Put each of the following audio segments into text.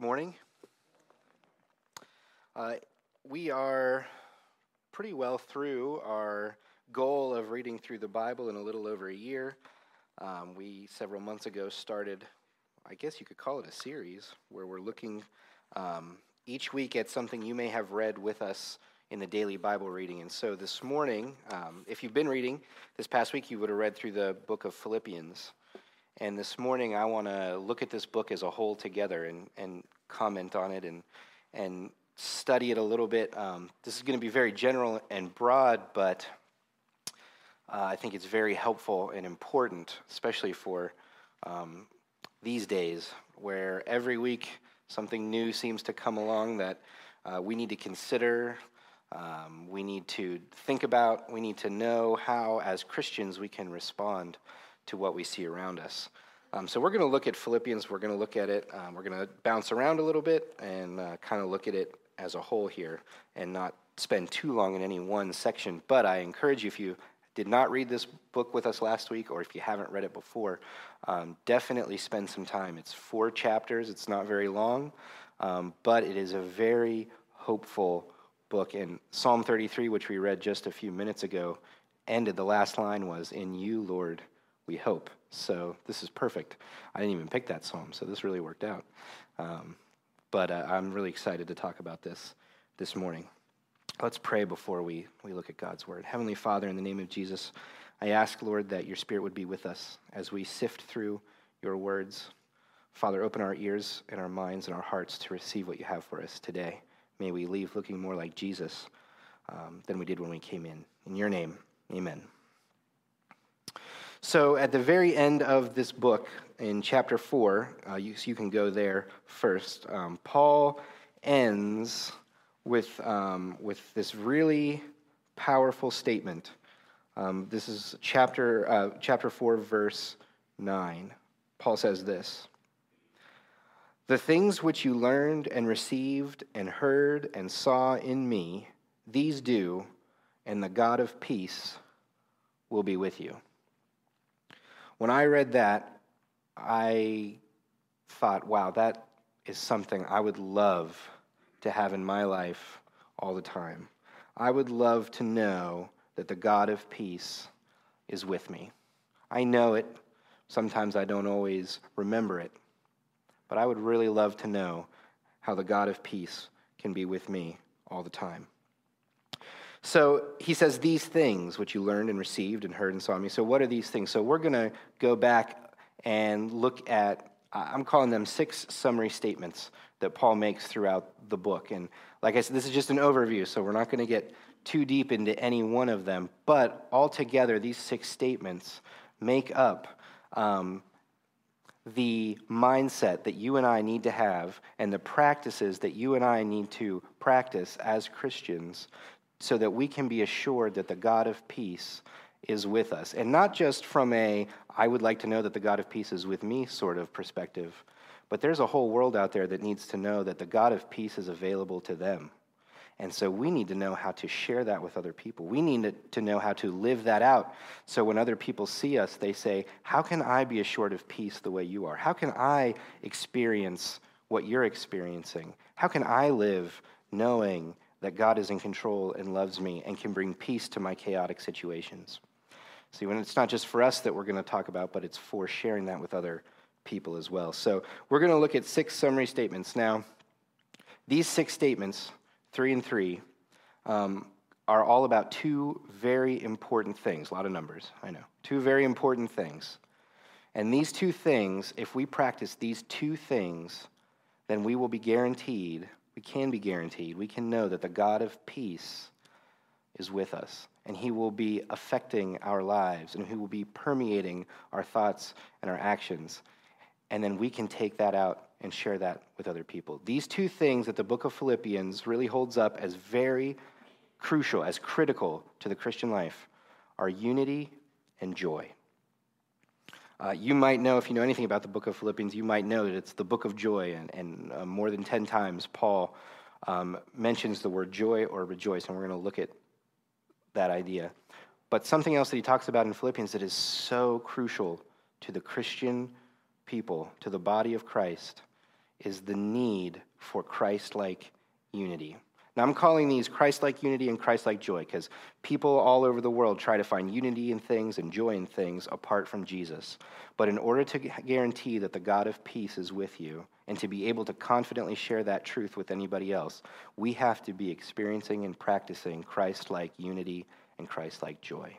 Good morning. Uh, we are pretty well through our goal of reading through the Bible in a little over a year. Um, we, several months ago, started, I guess you could call it a series, where we're looking um, each week at something you may have read with us in the daily Bible reading. And so this morning, um, if you've been reading this past week, you would have read through the book of Philippians. And this morning, I want to look at this book as a whole together and, and comment on it and, and study it a little bit. Um, this is going to be very general and broad, but uh, I think it's very helpful and important, especially for um, these days where every week something new seems to come along that uh, we need to consider, um, we need to think about, we need to know how, as Christians, we can respond to what we see around us. Um, so we're going to look at Philippians. We're going to look at it. Um, we're going to bounce around a little bit and uh, kind of look at it as a whole here and not spend too long in any one section. But I encourage you, if you did not read this book with us last week or if you haven't read it before, um, definitely spend some time. It's four chapters, it's not very long, um, but it is a very hopeful book. And Psalm 33, which we read just a few minutes ago, ended the last line was, In you, Lord, we hope. So this is perfect. I didn't even pick that psalm, so this really worked out. Um, but uh, I'm really excited to talk about this this morning. Let's pray before we, we look at God's word. Heavenly Father, in the name of Jesus, I ask, Lord, that your spirit would be with us as we sift through your words. Father, open our ears and our minds and our hearts to receive what you have for us today. May we leave looking more like Jesus um, than we did when we came in. In your name, amen. So, at the very end of this book, in chapter 4, uh, you, you can go there first, um, Paul ends with, um, with this really powerful statement. Um, this is chapter, uh, chapter 4, verse 9. Paul says this The things which you learned and received and heard and saw in me, these do, and the God of peace will be with you. When I read that, I thought, wow, that is something I would love to have in my life all the time. I would love to know that the God of peace is with me. I know it. Sometimes I don't always remember it. But I would really love to know how the God of peace can be with me all the time. So he says, These things which you learned and received and heard and saw me. So, what are these things? So, we're going to go back and look at, I'm calling them six summary statements that Paul makes throughout the book. And like I said, this is just an overview, so we're not going to get too deep into any one of them. But altogether, these six statements make up um, the mindset that you and I need to have and the practices that you and I need to practice as Christians so that we can be assured that the God of peace is with us. And not just from a, I would like to know that the God of peace is with me sort of perspective, but there's a whole world out there that needs to know that the God of peace is available to them. And so we need to know how to share that with other people. We need to know how to live that out. So when other people see us, they say, How can I be assured of peace the way you are? How can I experience what you're experiencing? How can I live knowing that God is in control and loves me and can bring peace to my chaotic situations. See, when it's not just for us that we're going to talk about, but it's for sharing that with other people as well. So we're going to look at six summary statements. Now, these six statements, three and three, um, are all about two very important things. A lot of numbers, I know. Two very important things. And these two things, if we practice these two things, then we will be guaranteed we can be guaranteed, we can know that the God of peace is with us, and He will be affecting our lives, and He will be permeating our thoughts and our actions. And then we can take that out and share that with other people. These two things that the book of Philippians really holds up as very crucial, as critical to the Christian life, are unity and joy. Uh, you might know, if you know anything about the book of Philippians, you might know that it's the book of joy, and, and uh, more than 10 times Paul um, mentions the word joy or rejoice, and we're going to look at that idea. But something else that he talks about in Philippians that is so crucial to the Christian people, to the body of Christ, is the need for Christ like unity. Now, I'm calling these Christ like unity and Christ like joy because people all over the world try to find unity in things and joy in things apart from Jesus. But in order to guarantee that the God of peace is with you and to be able to confidently share that truth with anybody else, we have to be experiencing and practicing Christ like unity and Christ like joy.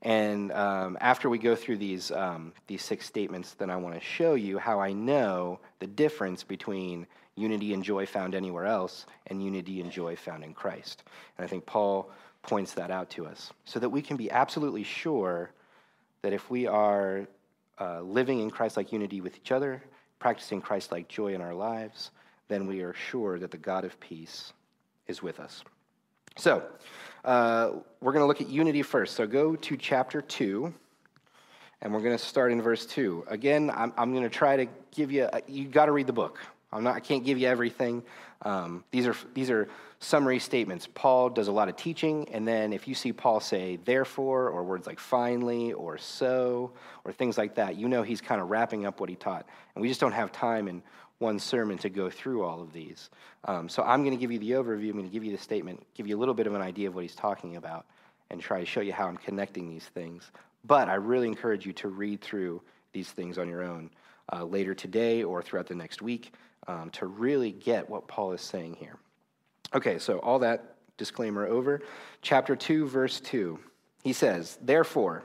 And um, after we go through these, um, these six statements, then I want to show you how I know the difference between unity and joy found anywhere else and unity and joy found in Christ. And I think Paul points that out to us so that we can be absolutely sure that if we are uh, living in Christ like unity with each other, practicing Christ like joy in our lives, then we are sure that the God of peace is with us. So, uh, we're going to look at unity first. So, go to chapter 2, and we're going to start in verse 2. Again, I'm, I'm going to try to give you, you got to read the book. I'm not, I can't give you everything. Um, these, are, these are summary statements. Paul does a lot of teaching, and then if you see Paul say therefore, or words like finally, or so, or things like that, you know he's kind of wrapping up what he taught. And we just don't have time in one sermon to go through all of these. Um, so I'm going to give you the overview, I'm going to give you the statement, give you a little bit of an idea of what he's talking about, and try to show you how I'm connecting these things. But I really encourage you to read through these things on your own uh, later today or throughout the next week um, to really get what Paul is saying here. Okay, so all that disclaimer over. Chapter 2, verse 2. He says, Therefore,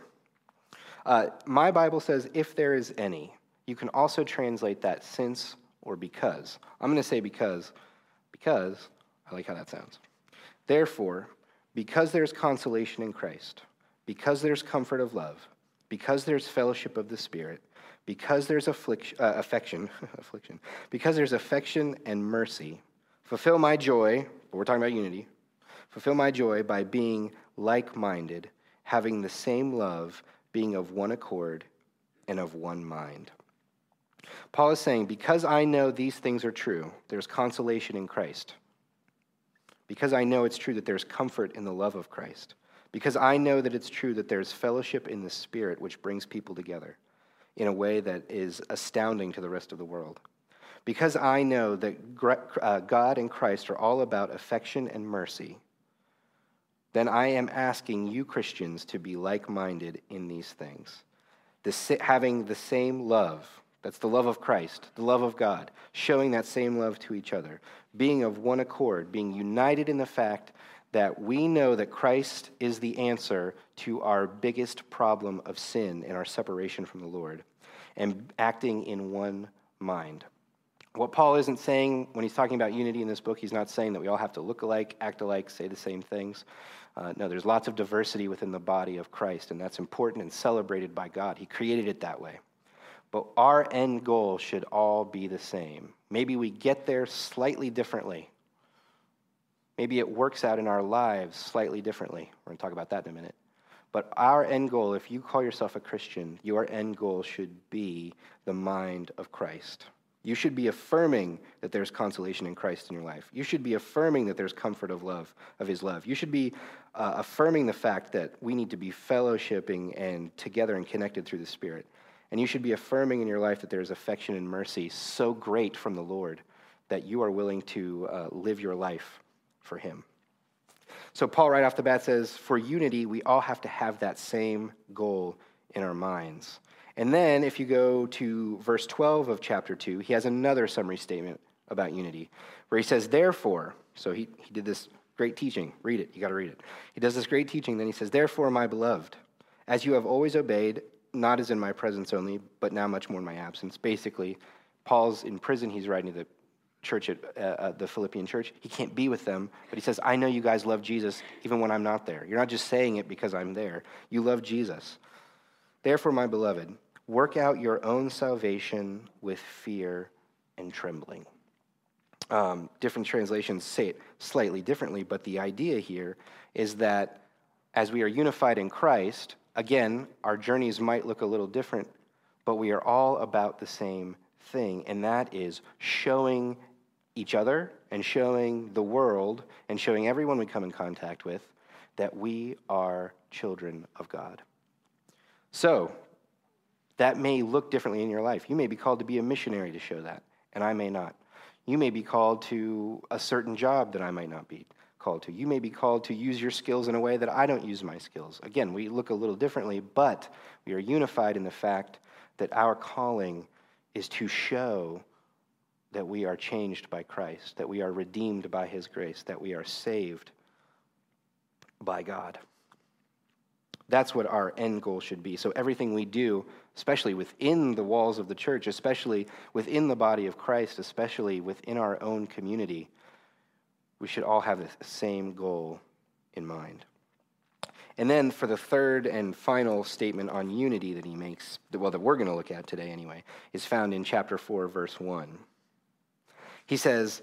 uh, my Bible says, if there is any. You can also translate that since or because. I'm going to say because, because I like how that sounds. Therefore, because there's consolation in Christ, because there's comfort of love, because there's fellowship of the Spirit, because there's uh, affection, affliction, because there's affection and mercy, fulfill my joy, but we're talking about unity, fulfill my joy by being like minded, having the same love, being of one accord and of one mind. Paul is saying, because I know these things are true, there's consolation in Christ. Because I know it's true that there's comfort in the love of Christ. Because I know that it's true that there's fellowship in the Spirit which brings people together in a way that is astounding to the rest of the world. Because I know that uh, God and Christ are all about affection and mercy, then I am asking you Christians to be like minded in these things, the, having the same love. That's the love of Christ, the love of God, showing that same love to each other, being of one accord, being united in the fact that we know that Christ is the answer to our biggest problem of sin and our separation from the Lord, and acting in one mind. What Paul isn't saying when he's talking about unity in this book, he's not saying that we all have to look alike, act alike, say the same things. Uh, no, there's lots of diversity within the body of Christ, and that's important and celebrated by God. He created it that way. But our end goal should all be the same. Maybe we get there slightly differently, Maybe it works out in our lives slightly differently. We're going to talk about that in a minute. But our end goal, if you call yourself a Christian, your end goal should be the mind of Christ. You should be affirming that there's consolation in Christ in your life. You should be affirming that there's comfort of love, of his love. You should be uh, affirming the fact that we need to be fellowshipping and together and connected through the Spirit. And you should be affirming in your life that there's affection and mercy so great from the Lord that you are willing to uh, live your life for him. So, Paul, right off the bat, says, for unity, we all have to have that same goal in our minds. And then, if you go to verse 12 of chapter 2, he has another summary statement about unity, where he says, Therefore, so he, he did this great teaching. Read it, you got to read it. He does this great teaching, then he says, Therefore, my beloved, as you have always obeyed, not as in my presence only, but now much more in my absence. Basically, Paul's in prison, he's writing to the church at uh, uh, the Philippian church. He can't be with them, but he says, I know you guys love Jesus even when I'm not there. You're not just saying it because I'm there. You love Jesus. Therefore, my beloved, work out your own salvation with fear and trembling. Um, different translations say it slightly differently, but the idea here is that as we are unified in Christ, again, our journeys might look a little different, but we are all about the same thing, and that is showing each other and showing the world and showing everyone we come in contact with that we are children of God. So, that may look differently in your life. You may be called to be a missionary to show that, and I may not. You may be called to a certain job that I might not be called to. You may be called to use your skills in a way that I don't use my skills. Again, we look a little differently, but we are unified in the fact that our calling is to show that we are changed by Christ, that we are redeemed by his grace, that we are saved by God. That's what our end goal should be. So everything we do, especially within the walls of the church, especially within the body of Christ, especially within our own community, we should all have the same goal in mind. And then for the third and final statement on unity that he makes, well, that we're going to look at today anyway, is found in chapter 4, verse 1. He says,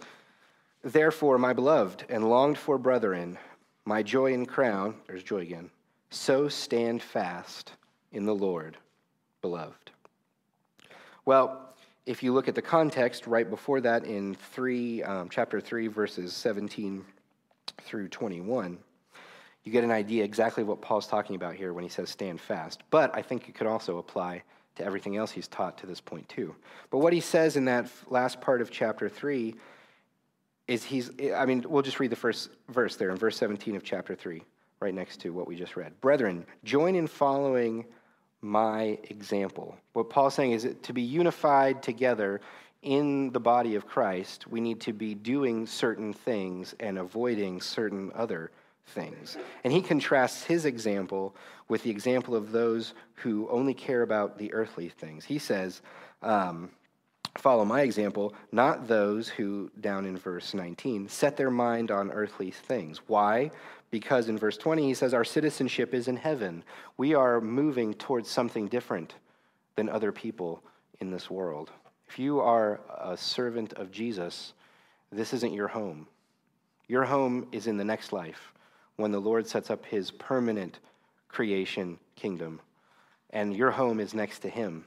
Therefore, my beloved and longed for brethren, my joy and crown, there's joy again, so stand fast in the Lord, beloved. Well, if you look at the context right before that in three, um, chapter 3, verses 17 through 21, you get an idea exactly what Paul's talking about here when he says stand fast. But I think it could also apply to everything else he's taught to this point, too. But what he says in that last part of chapter 3 is he's, I mean, we'll just read the first verse there in verse 17 of chapter 3, right next to what we just read. Brethren, join in following my example. What Paul's saying is to be unified together in the body of Christ, we need to be doing certain things and avoiding certain other things. And he contrasts his example with the example of those who only care about the earthly things. He says, um, Follow my example, not those who, down in verse 19, set their mind on earthly things. Why? Because in verse 20, he says, Our citizenship is in heaven. We are moving towards something different than other people in this world. If you are a servant of Jesus, this isn't your home. Your home is in the next life when the Lord sets up his permanent creation kingdom, and your home is next to him.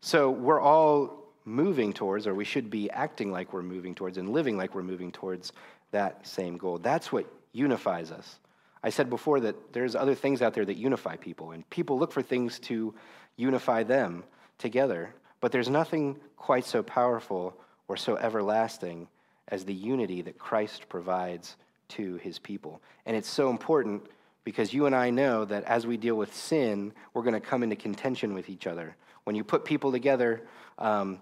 So we're all moving towards, or we should be acting like we're moving towards and living like we're moving towards that same goal. That's what unifies us. I said before that there's other things out there that unify people, and people look for things to unify them together. But there's nothing quite so powerful or so everlasting as the unity that Christ provides to his people. And it's so important because you and I know that as we deal with sin, we're going to come into contention with each other. When you put people together, um,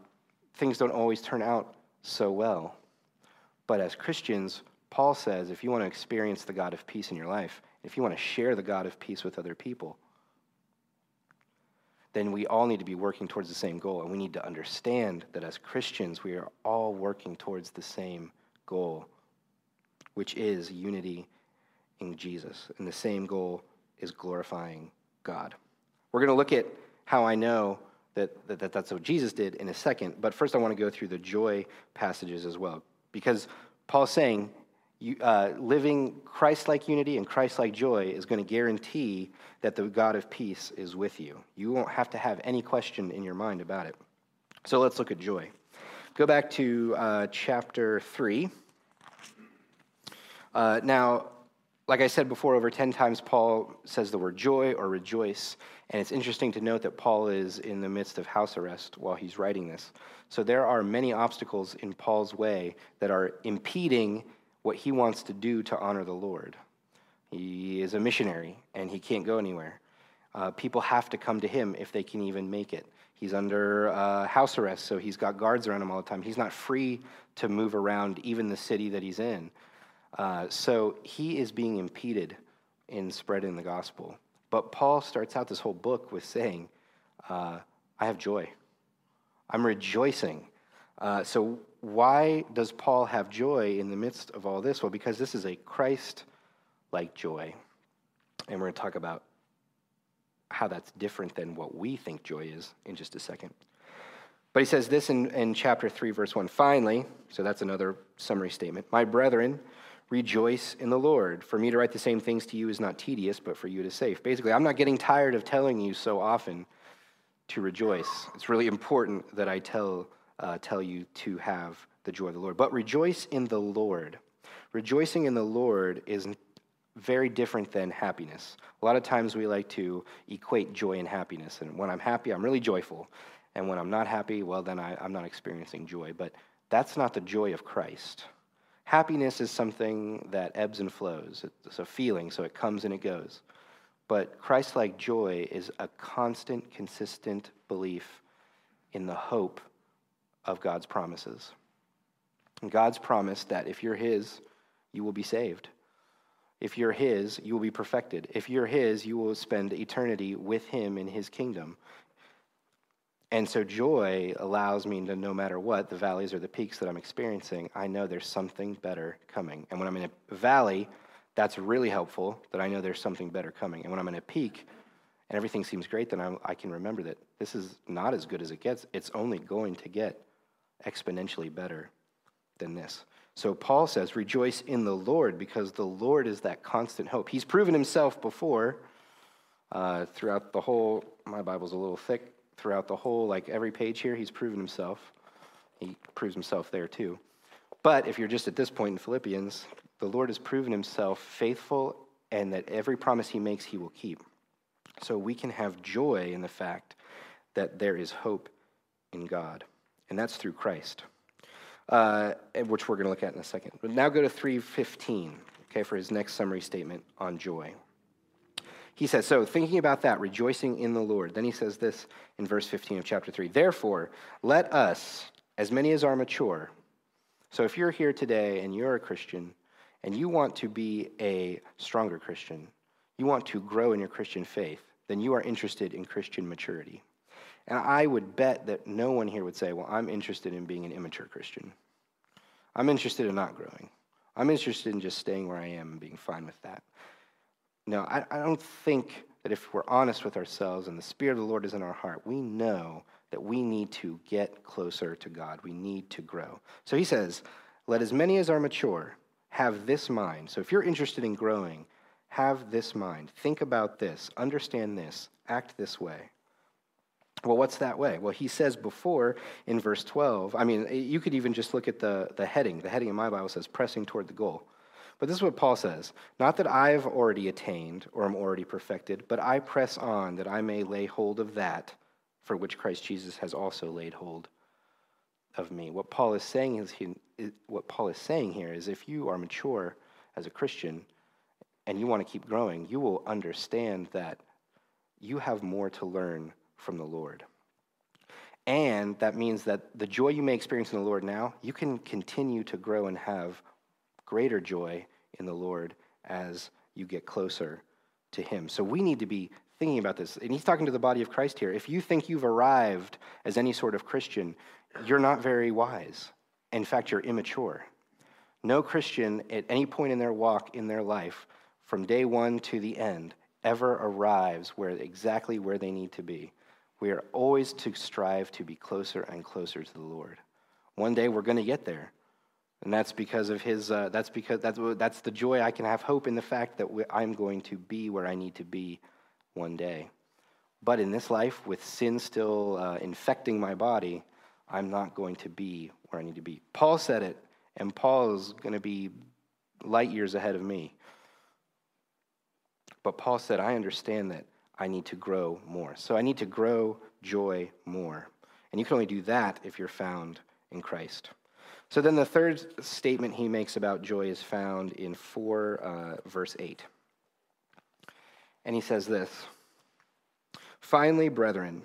things don't always turn out so well. But as Christians, Paul says if you want to experience the God of peace in your life, if you want to share the God of peace with other people, then we all need to be working towards the same goal. And we need to understand that as Christians, we are all working towards the same goal which is unity in Jesus. And the same goal is glorifying God. We're going to look at how I know that, that, that, that's what Jesus did in a second, but first I want to go through the joy passages as well. Because Paul's saying you, uh, living Christ like unity and Christ like joy is going to guarantee that the God of peace is with you. You won't have to have any question in your mind about it. So let's look at joy. Go back to uh, chapter 3. Uh, now, like I said before, over 10 times Paul says the word joy or rejoice. And it's interesting to note that Paul is in the midst of house arrest while he's writing this. So there are many obstacles in Paul's way that are impeding what he wants to do to honor the Lord. He is a missionary and he can't go anywhere. Uh, people have to come to him if they can even make it. He's under uh, house arrest, so he's got guards around him all the time. He's not free to move around even the city that he's in. Uh, so he is being impeded in spreading the gospel. But Paul starts out this whole book with saying, uh, I have joy. I'm rejoicing. Uh, so, why does Paul have joy in the midst of all this? Well, because this is a Christ like joy. And we're going to talk about how that's different than what we think joy is in just a second. But he says this in, in chapter 3, verse 1. Finally, so that's another summary statement. My brethren, Rejoice in the Lord. For me to write the same things to you is not tedious, but for you it is safe. Basically, I'm not getting tired of telling you so often to rejoice. It's really important that I tell, uh, tell you to have the joy of the Lord. But rejoice in the Lord. Rejoicing in the Lord is very different than happiness. A lot of times we like to equate joy and happiness. And when I'm happy, I'm really joyful. And when I'm not happy, well, then I, I'm not experiencing joy. But That's not the joy of Christ. Happiness is something that ebbs and flows. It's a feeling, so it comes and it goes. But Christ like joy is a constant, consistent belief in the hope of God's promises. And God's promise that if you're His, you will be saved. If you're His, you will be perfected. If you're His, you will spend eternity with Him in His kingdom. And so joy allows me to, no matter what, the valleys or the peaks that I'm experiencing, I know there's something better coming. And when I'm in a valley, that's really helpful that I know there's something better coming. And when I'm in a peak and everything seems great, then I'm, i can remember that this is not as good as it gets. It's only going to get exponentially better than this. So Paul says, Rejoice in the Lord because the Lord is that constant hope. He's proven himself before uh, throughout the whole, my Bible's a little thick, throughout the whole, like every page here, he's proven himself. He proves himself there too. But if you're just at this point in Philippians, the Lord has proven himself faithful and that every promise he makes, he will keep. So we can have joy in the fact that there is hope in God, and that's through Christ, uh, which we're going to look at in a second. But now go to 315, okay, for his next summary statement on joy. He says, So, thinking about that, rejoicing in the Lord. Then he says this in verse 15 of chapter 3 Therefore, let us, as many as are mature, so if you're here today and you're a Christian and you want to be a stronger Christian, you want to grow in your Christian faith, then you are interested in Christian maturity. And I would bet that no one here would say, Well, I'm interested in being an immature Christian. I'm interested in not growing. I'm interested in just staying where I am and being fine with that. No, I, I don't think that if we're honest with ourselves and the Spirit of the Lord is in our heart, we know that we need to get closer to God. We need to grow. So he says, Let as many as are mature have this mind. So if you're interested in growing, have this mind. Think about this. Understand this. Act this way. Well, what's that way? Well, he says before in verse 12, I mean, you could even just look at the, the heading. The heading in my Bible says, pressing toward the goal. But this is what Paul says Not that I've already attained or am already perfected, but I press on that I may lay hold of that for which Christ Jesus has also laid hold of me. What Paul is saying is, he, what Paul is saying here is if you are mature as a Christian and you want to keep growing, you will understand that you have more to learn from the Lord. And that means that the joy you may experience in the Lord now, you can continue to grow and have greater joy in the Lord as you get closer to Him. So we need to be thinking about this. And he's talking to the body of Christ here. If you think you've arrived as any sort of Christian, you're not very wise. In fact, you're immature. No Christian at any point in their walk in their life, from day one to the end, ever arrives where exactly where they need to be. We are always to strive to be closer and closer to the Lord. One day we're going to get there. And that's because of his, uh, that's because that's, that's the joy I can have hope in the fact that I'm going to be where I need to be one day. But in this life, with sin still uh, infecting my body, I'm not going to be where I need to be. Paul said it, and Paul is going to be light years ahead of me. But Paul said, I understand that I need to grow more. So I need to grow joy more. And you can only do that if you're found in Christ. So then the third statement he makes about joy is found in 4, uh, verse 8. And he says this Finally, brethren,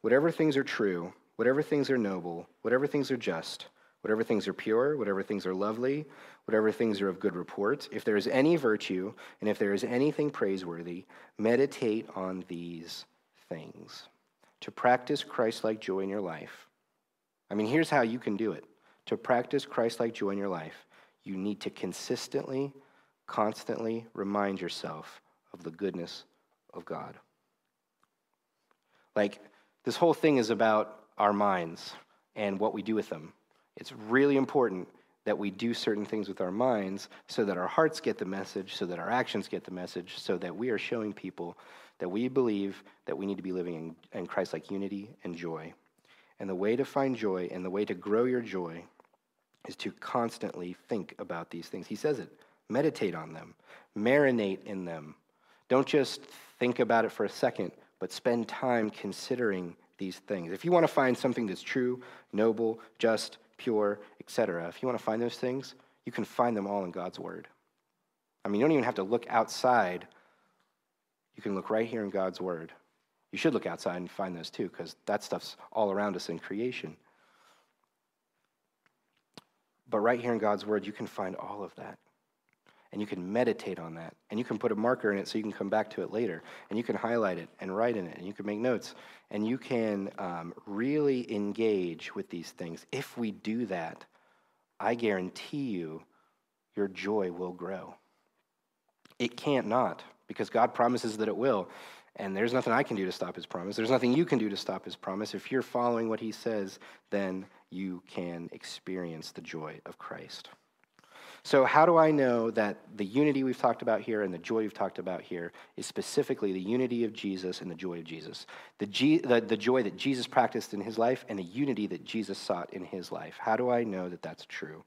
whatever things are true, whatever things are noble, whatever things are just, whatever things are pure, whatever things are lovely, whatever things are of good report, if there is any virtue, and if there is anything praiseworthy, meditate on these things. To practice Christ like joy in your life. I mean, here's how you can do it. To practice Christ like joy in your life, you need to consistently, constantly remind yourself of the goodness of God. Like, this whole thing is about our minds and what we do with them. It's really important that we do certain things with our minds so that our hearts get the message, so that our actions get the message, so that we are showing people that we believe that we need to be living in, in Christ like unity and joy. And the way to find joy and the way to grow your joy is to constantly think about these things. He says it meditate on them, marinate in them, don't just think about it for a second, but spend time considering these things. If you want to find something that's true, noble, just, pure, etc. If you want to find those things, you can find them all in God's Word. I mean, you don't even have to look outside. You can look right here in God's Word. You should look outside and find those too, because that stuff's all around us in creation. But right here in God's Word, you can find all of that. And you can meditate on that. And you can put a marker in it so you can come back to it later. And you can highlight it and write in it. And you can make notes. And you can um, really engage with these things. If we do that, I guarantee you, your joy will grow. It can't not, because God promises that it will. And there's nothing I can do to stop his promise. There's nothing you can do to stop his promise. If you're following what he says, then you can experience the joy of Christ. So, how do I know that the unity we've talked about here and the joy we've talked about here is specifically the unity of Jesus and the joy of Jesus? The, G, the, the joy that Jesus practiced in his life and the unity that Jesus sought in his life. How do I know that that's true?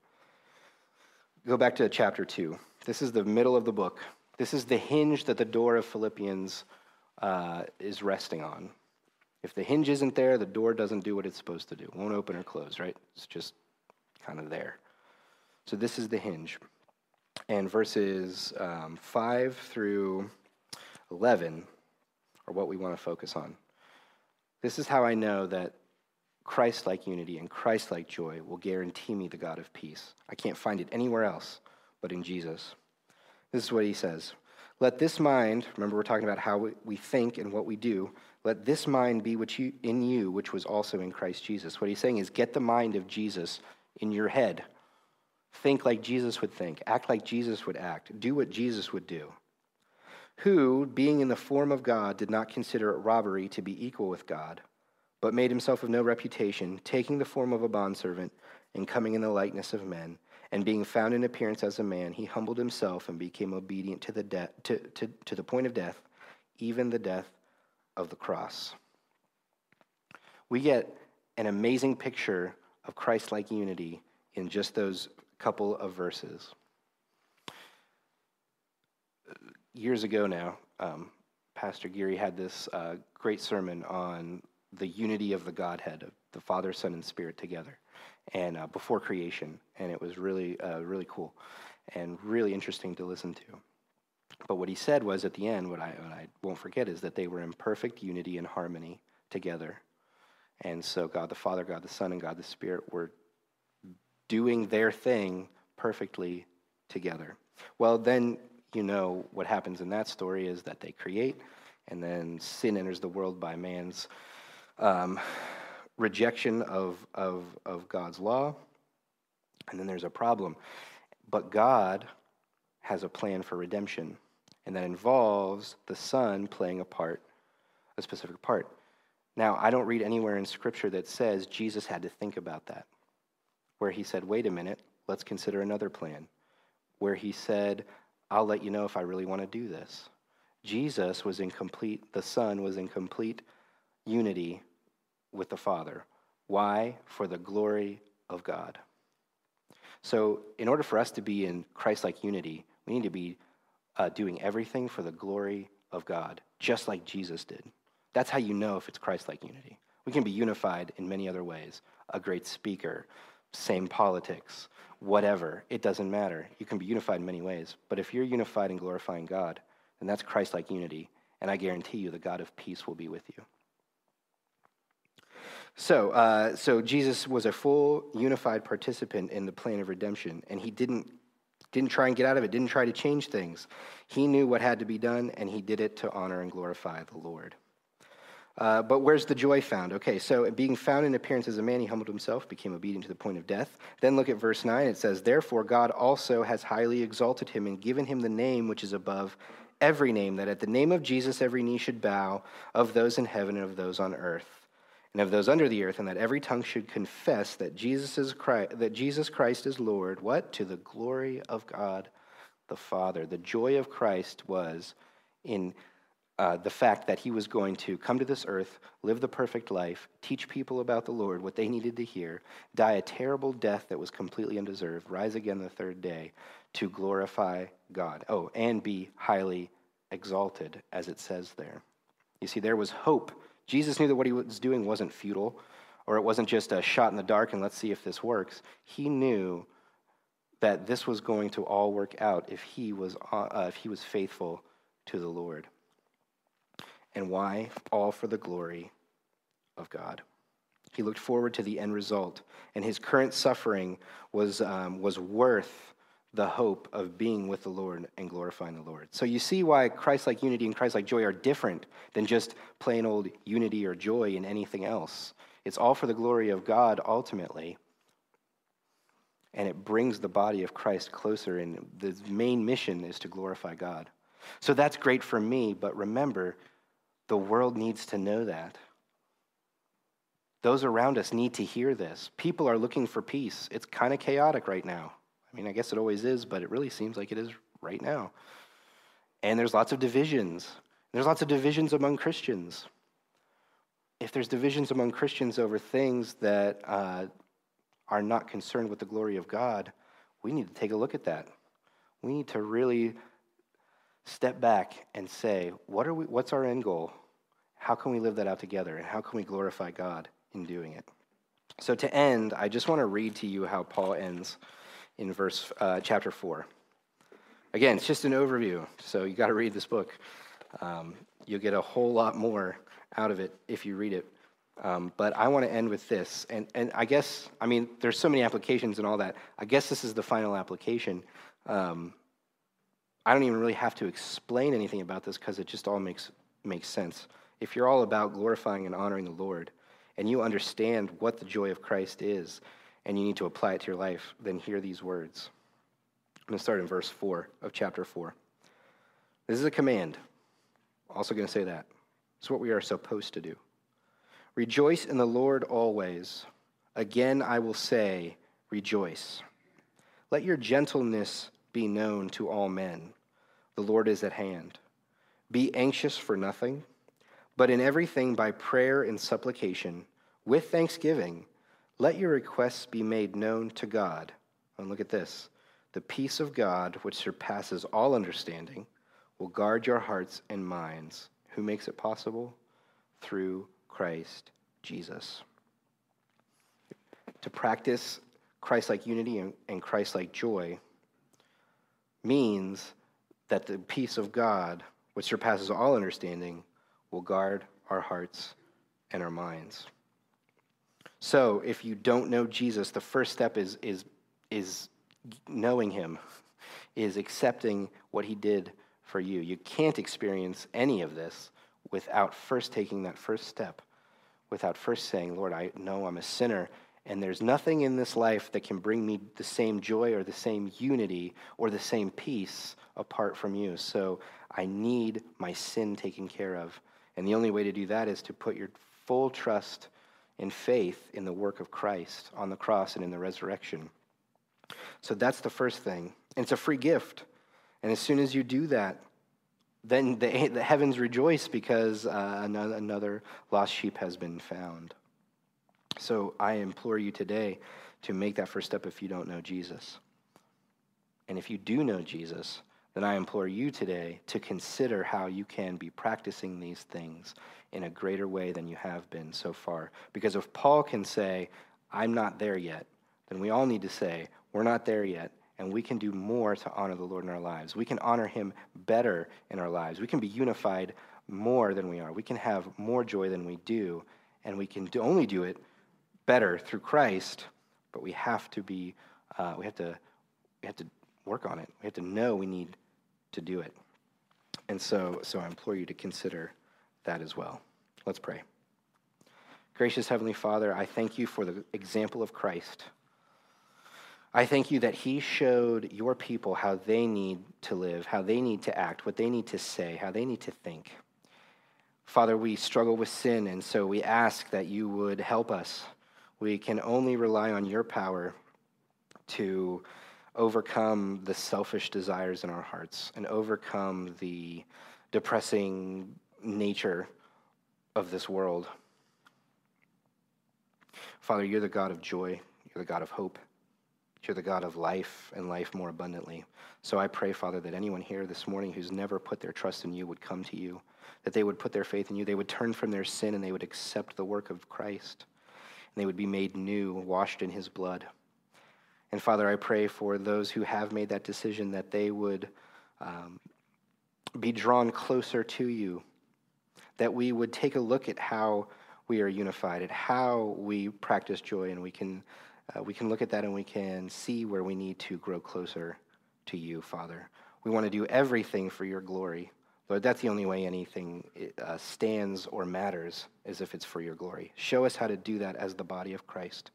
Go back to chapter 2. This is the middle of the book. This is the hinge that the door of Philippians uh, is resting on. If the hinge isn't there, the door doesn't do what it's supposed to do. It won't open or close, right? It's just kind of there. So this is the hinge. And verses um, 5 through 11 are what we want to focus on. This is how I know that Christ like unity and Christ like joy will guarantee me the God of peace. I can't find it anywhere else but in Jesus. This is what he says let this mind, remember we're talking about how we think and what we do, let this mind be which you, in you, which was also in Christ Jesus. What he's saying is get the mind of Jesus in your head. Think like Jesus would think, act like Jesus would act, do what Jesus would do. Who, being in the form of God, did not consider it robbery to be equal with God, but made himself of no reputation, taking the form of a bondservant and coming in the likeness of men and being found in appearance as a man, he humbled himself and became obedient to the, de- to, to, to the point of death, even the death of the cross. We get an amazing picture of Christ like unity in just those couple of verses. Years ago now, um, Pastor Geary had this uh, great sermon on the unity of the Godhead, of the Father, Son, and Spirit together and uh, before creation, and it was really, uh, really cool and really interesting to listen to. But what he said was at the end, what I, what I won't forget, is that they were in perfect unity and harmony together. And so God the Father, God the Son, and God the Spirit were doing their thing perfectly together. Well, then you know what happens in that story is that they create, and then sin enters the world by man's um, rejection of, of, of God's law, and then there's a problem. But God has a plan for redemption, and that involves the Son playing a part, a specific part. Now, I don't read anywhere in Scripture that says Jesus had to think about that, where he said, wait a minute, let's consider another plan, where he said, I'll let you know if I really want to do this. Jesus was in complete, the Son was in complete unity with the Father. Why? For the glory of God. So, in order for us to be in Christ like unity, we need to be uh, doing everything for the glory of God, just like Jesus did. That's how you know if it's Christ like unity. We can be unified in many other ways a great speaker, same politics, whatever. It doesn't matter. You can be unified in many ways. But if you're unified in glorifying God, then that's Christ like unity. And I guarantee you the God of peace will be with you. So, uh, so Jesus was a full, unified participant in the plan of redemption, and he didn't didn't try and get out of it, didn't try to change things. He knew what had to be done, and he did it to honor and glorify the Lord. Uh, but where's the joy found? Okay, so being found in appearance as a man, he humbled himself, became obedient to the point of death. Then look at verse 9. It says, Therefore, God also has highly exalted him and given him the name which is above every name, that at the name of Jesus every knee should bow, of those in heaven and of those on earth and of those under the earth, and that every tongue should confess that Jesus is Christ, that Jesus Christ is Lord. What? To the glory of God the Father. The joy of Christ was in uh, the fact that he was going to come to this earth, live the perfect life, teach people about the Lord what they needed to hear, die a terrible death that was completely undeserved, rise again the third day to glorify God. Oh, and be highly exalted, as it says there. You see, there was hope Jesus knew that what he was doing wasn't futile or it wasn't just a shot in the dark and let's see if this works. He knew that this was going to all work out if he was, uh, if he was faithful to the Lord. And why? All for the glory of God. He looked forward to the end result, and his current suffering was, um, was worth the hope of being with the Lord and glorifying the Lord. So you see why Christ like unity and Christ like joy are different than just plain old unity or joy in anything else. It's all for the glory of God ultimately. And it brings the body of Christ closer, and the main mission is to glorify God. So that's great for me, but remember, the world needs to know that. Those around us need to hear this. People are looking for peace. It's kind of chaotic right now. I mean, I guess it always is, but it really seems like it is right now. And there's lots of divisions. There's lots of divisions among Christians. If there's divisions among Christians over things that uh, are not concerned with the glory of God, we need to take a look at that. We need to really step back and say, what are we, what's our end goal? How can we live that out together? And how can we glorify God in doing it? So, to end, I just want to read to you how Paul ends in verse uh, chapter 4. Again, it's just an overview, so you got to read this book. Um, you'll get a whole lot more out of it if you read it. Um, but I want to end with this. And, and I guess, I mean, there's so many applications and all that. I guess this is the final application. Um, I don't even really have to explain anything about this because it just all makes, makes sense. If you're all about glorifying and honoring the Lord, and you understand what the joy of Christ is, and you need to apply it to your life, then hear these words. I'm going to start in verse 4 of chapter 4. This is a command. Also, going to say that. It's what we are supposed to do. Rejoice in the Lord always. Again, I will say, rejoice. Let your gentleness be known to all men. The Lord is at hand. Be anxious for nothing, but in everything by prayer and supplication, with thanksgiving, let your requests be made known to God. And look at this the peace of God, which surpasses all understanding, will guard your hearts and minds. Who makes it possible? Through Christ Jesus. To practice Christ like unity and Christ like joy means that the peace of God, which surpasses all understanding, will guard our hearts and our minds. So, if you don't know Jesus, the first step is, is, is knowing him, is accepting what he did for you. You can't experience any of this without first taking that first step, without first saying, Lord, I know I'm a sinner, and there's nothing in this life that can bring me the same joy or the same unity or the same peace apart from you. So I need my sin taken care of. And the only way to do that is to put your full trust and faith in the work of Christ on the cross and in the resurrection. So that's the first thing. And it's a free gift. And as soon as you do that, then the, the heavens rejoice because uh, another, another lost sheep has been found. So I implore you today to make that first step if you don't know Jesus. And if you do know Jesus, then I implore you today to consider how you can be practicing these things in a greater way than you have been so far. Because if Paul can say, I'm not there yet, then we all need to say, we're not there yet, and we can do more to honor the Lord in our lives. We can honor him better in our lives. We can be unified more than we are. We can have more joy than we do, and we can only do it better through Christ, but we have to be, uh, we have to, we have to work on it. We have to know we need to do it. And so, so I implore you to consider that as well. Let's pray. Gracious Heavenly Father, I thank you for the example of Christ. I thank you that he showed your people how they need to live, how they need to act, what they need to say, how they need to think. Father, we struggle with sin, and so we ask that you would help us. We can only rely on your power to overcome the selfish desires in our hearts and overcome the depressing nature of this world. Father, you're the God of joy, you're the God of hope. You're the God of life and life more abundantly. So I pray, Father, that anyone here this morning who's never put their trust in you would come to you, that they would put their faith in you, they would turn from their sin and they would accept the work of Christ. And they would be made new, washed in his blood. And Father, I pray for those who have made that decision that they would um, be drawn closer to you, that we would take a look at how we are unified, at how we practice joy, and we can, uh, we can look at that and we can see where we need to grow closer to you, Father. We want to do everything for your glory. Lord, that's the only way anything uh, stands or matters, is if it's for your glory. Show us how to do that as the body of Christ.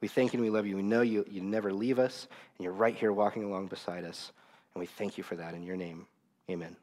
We thank you and we love you. We know you, you never leave us, and you're right here walking along beside us. And we thank you for that in your name. Amen.